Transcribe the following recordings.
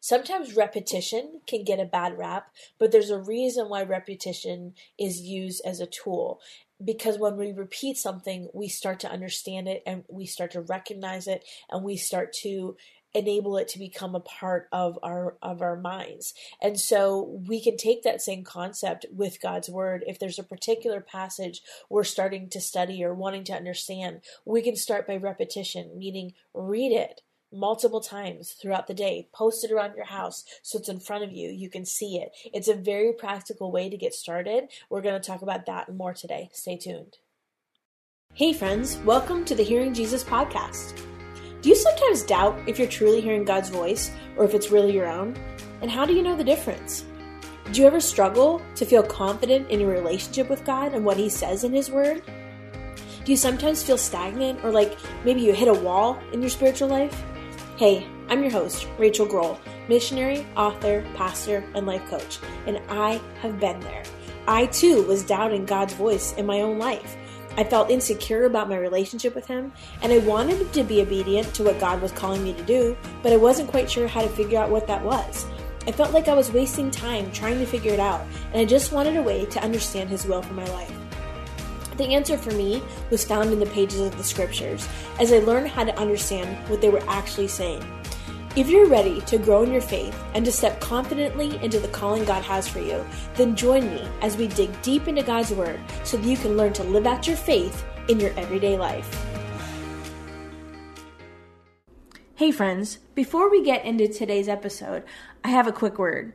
Sometimes repetition can get a bad rap, but there's a reason why repetition is used as a tool. Because when we repeat something, we start to understand it and we start to recognize it and we start to enable it to become a part of our of our minds. And so we can take that same concept with God's word. If there's a particular passage we're starting to study or wanting to understand, we can start by repetition, meaning read it multiple times throughout the day. Post it around your house so it's in front of you. You can see it. It's a very practical way to get started. We're going to talk about that more today. Stay tuned. Hey, friends, welcome to the Hearing Jesus podcast. Do you sometimes doubt if you're truly hearing God's voice or if it's really your own? And how do you know the difference? Do you ever struggle to feel confident in your relationship with God and what He says in His Word? Do you sometimes feel stagnant or like maybe you hit a wall in your spiritual life? Hey, I'm your host, Rachael Groll, missionary, author, pastor, and life coach, and I have been there. I too was doubting God's voice in my own life. I felt insecure about my relationship with Him, and I wanted to be obedient to what God was calling me to do, but I wasn't quite sure how to figure out what that was. I felt like I was wasting time trying to figure it out, and I just wanted a way to understand His will for my life. The answer for me was found in the pages of the scriptures as I learned how to understand what they were actually saying. If you're ready to grow in your faith and to step confidently into the calling God has for you, then join me as we dig deep into God's Word so that you can learn to live out your faith in your everyday life. Hey, friends, before we get into today's episode, I have a quick word.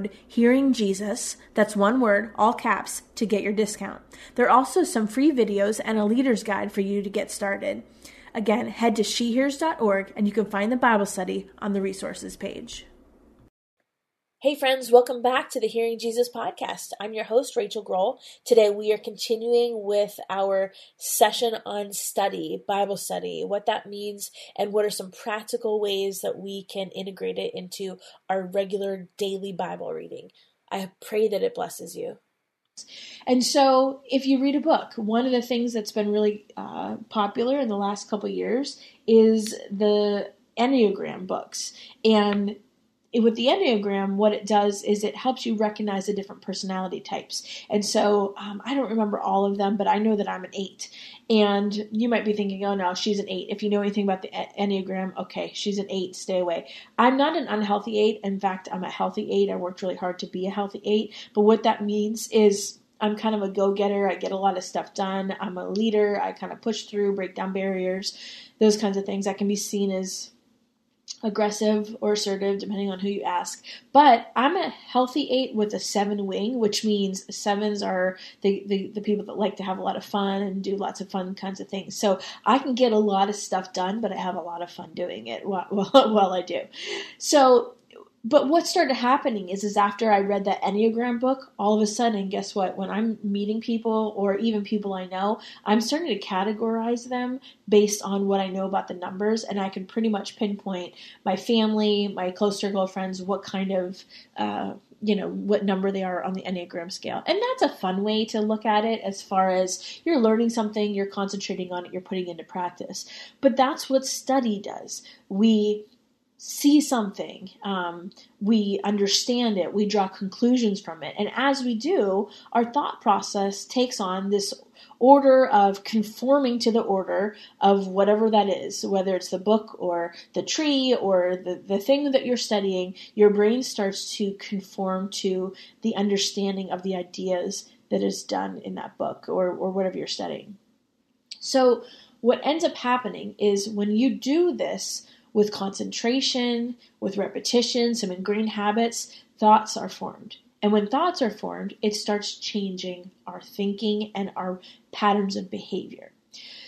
code Hearing Jesus, that's one word, all caps, to get your discount. There are also some free videos and a leader's guide for you to get started. Again, head to shehears.org and you can find the Bible study on the resources page. Hey, friends, welcome back to the Hearing Jesus podcast. I'm your host, Rachael Groll. Today, we are continuing with our session on study, Bible study, what that means, and what are some practical ways that we can integrate it into our regular daily Bible reading. I pray that it blesses you. And so, if you read a book, one of the things that's been really uh, popular in the last couple years is the Enneagram books. And with the Enneagram, what it does is it helps you recognize the different personality types. And so um, I don't remember all of them, but I know that I'm an eight. And you might be thinking, oh no, she's an eight. If you know anything about the Enneagram, okay, she's an eight, stay away. I'm not an unhealthy eight. In fact, I'm a healthy eight. I worked really hard to be a healthy eight. But what that means is I'm kind of a go getter. I get a lot of stuff done. I'm a leader. I kind of push through, break down barriers, those kinds of things. That can be seen as aggressive or assertive, depending on who you ask. But I'm a healthy eight with a seven wing, which means sevens are the, the, the, people that like to have a lot of fun and do lots of fun kinds of things. So I can get a lot of stuff done, but I have a lot of fun doing it while, while, while I do. So but what started happening is is after I read that Enneagram book, all of a sudden, guess what? When I'm meeting people or even people I know, I'm starting to categorize them based on what I know about the numbers, and I can pretty much pinpoint my family, my close circle of friends, what kind of uh, you know what number they are on the enneagram scale. And that's a fun way to look at it as far as you're learning something you're concentrating on it you're putting into practice. But that's what study does. We see something, um, we understand it, we draw conclusions from it. And as we do, our thought process takes on this order of conforming to the order of whatever that is, whether it's the book or the tree or the, the thing that you're studying, your brain starts to conform to the understanding of the ideas that is done in that book or, or whatever you're studying. So, what ends up happening is when you do this, with concentration, with repetition, some ingrained habits, thoughts are formed. And when thoughts are formed, it starts changing our thinking and our patterns of behavior.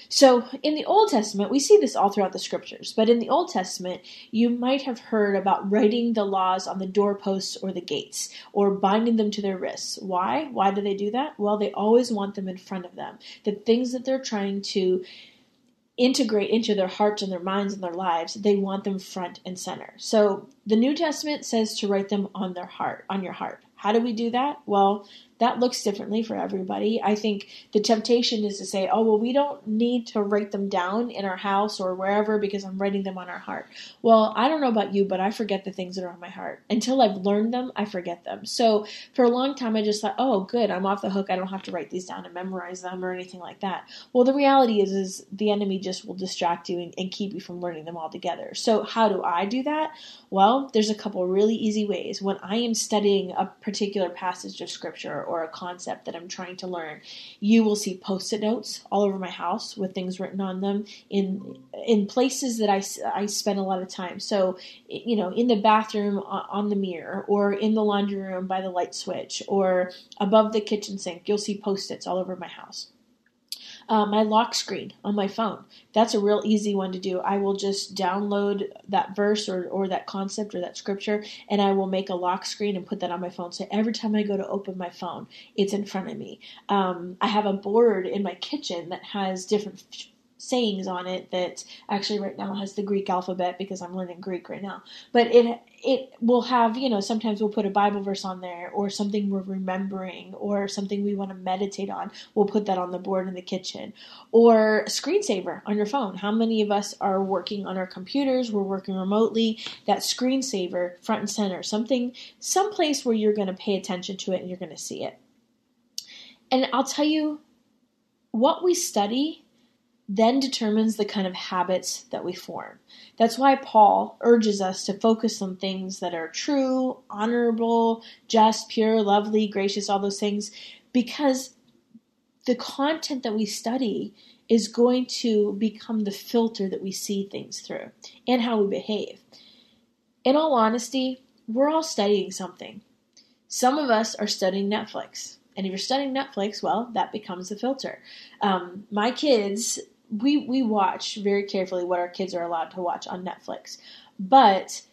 So, in the Old Testament, we see this all throughout the scriptures, but in the Old Testament, you might have heard about writing the laws on the doorposts or the gates, or binding them to their wrists. Why? Why do they do that? Well, they always want them in front of them. The things that they're trying to integrate into their hearts and their minds and their lives, they want them front and center. So the New Testament says to write them on their heart, on your heart. How do we do that? Well, that looks differently for everybody. I think the temptation is to say, oh, well, we don't need to write them down in our house or wherever because I'm writing them on our heart. Well, I don't know about you, but I forget the things that are on my heart. Until I've learned them, I forget them. So for a long time, I just thought, oh, good, I'm off the hook. I don't have to write these down and memorize them or anything like that. Well, the reality is, is the enemy just will distract you and, and keep you from learning them all together. So how do I do that? Well, there's a couple really easy ways. When I am studying a particular passage of scripture or a concept that I'm trying to learn, you will see post-it notes all over my house with things written on them in in places that I, I spend a lot of time. So, you know, in the bathroom on the mirror or in the laundry room by the light switch or above the kitchen sink, you'll see post-its all over my house uh, my lock screen on my phone. That's a real easy one to do. I will just download that verse or, or that concept or that scripture and I will make a lock screen and put that on my phone. So every time I go to open my phone, it's in front of me. Um, I have a board in my kitchen that has different sayings on it that actually right now has the Greek alphabet because I'm learning Greek right now. But it it will have, you know, sometimes we'll put a Bible verse on there or something we're remembering or something we want to meditate on. We'll put that on the board in the kitchen. Or screensaver on your phone. How many of us are working on our computers? We're working remotely. That screensaver front and center, something someplace where you're going to pay attention to it and you're going to see it. And I'll tell you what we study then determines the kind of habits that we form. That's why Paul urges us to focus on things that are true, honorable, just, pure, lovely, gracious, all those things, because the content that we study is going to become the filter that we see things through and how we behave. In all honesty, we're all studying something. Some of us are studying Netflix. And if you're studying Netflix, well, that becomes the filter. Um, my kids we we watch very carefully what our kids are allowed to watch on Netflix. But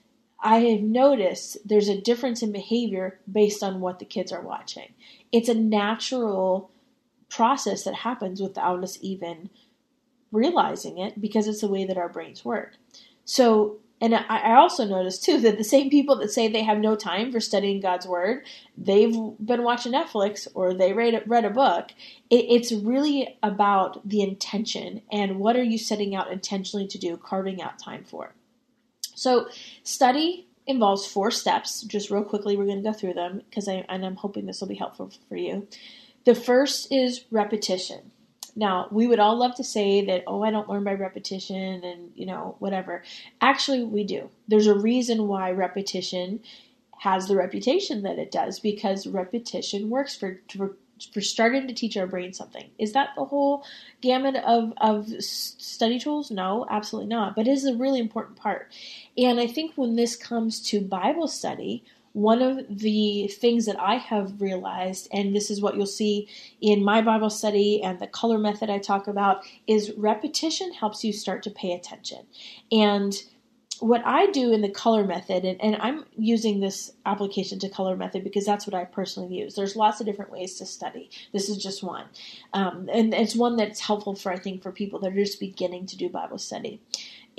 I have noticed there's a difference in behavior based on what the kids are watching. It's a natural process that happens without us even realizing it because it's the way that our brains work. So and I also noticed too that the same people that say they have no time for studying God's word, they've been watching Netflix or they read read a book. it's really about the intention and what are you setting out intentionally to do, carving out time for. So, study involves four steps. Just real quickly, we're going to go through them because I and I'm hoping this will be helpful for you. The first is repetition. Now, we would all love to say that, oh, I don't learn by repetition and, you know, whatever. Actually, we do. There's a reason why repetition has the reputation that it does because repetition works for, for for starting to teach our brain something. Is that the whole gamut of, of study tools? No, absolutely not. But it is a really important part. And I think when this comes to Bible study, one of the things that I have realized, and this is what you'll see in my Bible study and the color method I talk about, is repetition helps you start to pay attention. And what I do in the color method, and, and, I'm using this application to color method because that's what I personally use. There's lots of different ways to study. This is just one. Um, and it's one that's helpful for, I think, for people that are just beginning to do Bible study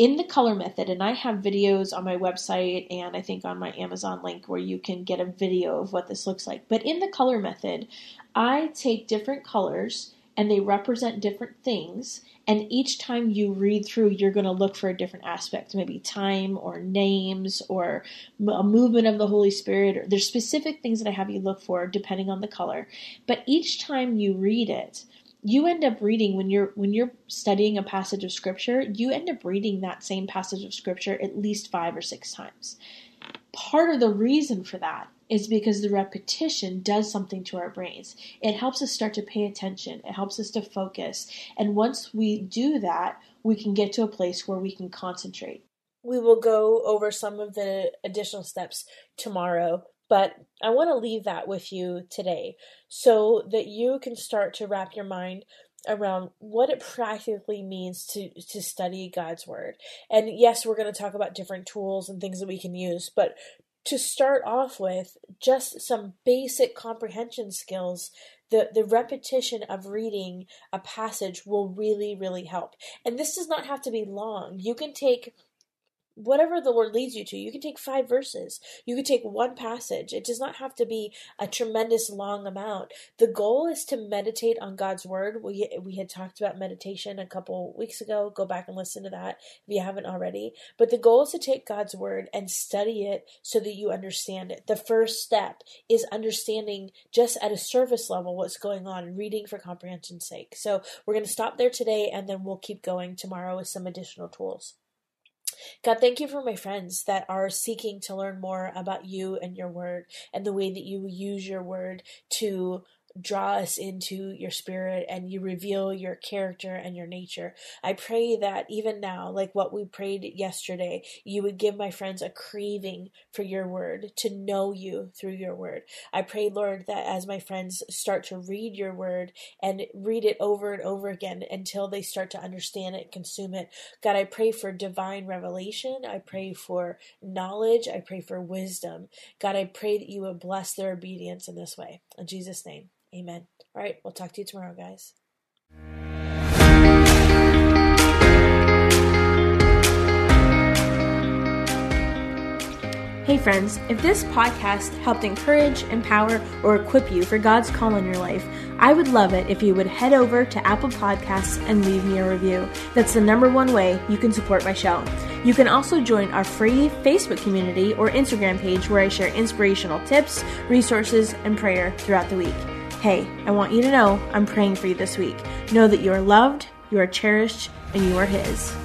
in the color method, and I have videos on my website and I think on my Amazon link where you can get a video of what this looks like. But in the color method, I take different colors and they represent different things. And each time you read through, you're going to look for a different aspect, maybe time or names or a movement of the Holy Spirit. Or there's specific things that I have you look for depending on the color. But each time you read it, you end up reading when you're when you're studying a passage of scripture you end up reading that same passage of scripture at least 5 or 6 times part of the reason for that is because the repetition does something to our brains. It helps us start to pay attention, it helps us to focus. And once we do that, we can get to a place where we can concentrate. We will go over some of the additional steps tomorrow, but I want to leave that with you today so that you can start to wrap your mind around what it practically means to to study God's word. And yes, we're going to talk about different tools and things that we can use, but to start off with, just some basic comprehension skills, the, the repetition of reading a passage will really, really help. And this does not have to be long. You can take whatever the Lord leads you to. You can take five verses. You can take one passage. It does not have to be a tremendous long amount. The goal is to meditate on God's word. We we had talked about meditation a couple weeks ago. Go back and listen to that if you haven't already. But the goal is to take God's word and study it so that you understand it. The first step is understanding just at a surface level what's going on, reading for comprehension's sake. So we're going to stop there today and then we'll keep going tomorrow with some additional tools. God, thank you for my friends that are seeking to learn more about you and your word and the way that you use your word to draw us into your spirit and you reveal your character and your nature. I pray that even now, like what we prayed yesterday, you would give my friends a craving for your word, to know you through your word. I pray, Lord, that as my friends start to read your word and read it over and over again until they start to understand it, consume it. God, I pray for divine revelation. I pray for knowledge. I pray for wisdom. God, I pray that you would bless their obedience in this way. In Jesus' name. Amen. All right, we'll talk to you tomorrow, guys. Hey, friends, if this podcast helped encourage, empower, or equip you for God's call in your life, I would love it if you would head over to Apple Podcasts and leave me a review. That's the number one way you can support my show. You can also join our free Facebook community or Instagram page where I share inspirational tips, resources, and prayer throughout the week. Hey, I want you to know I'm praying for you this week. Know that you are loved, you are cherished, and you are His.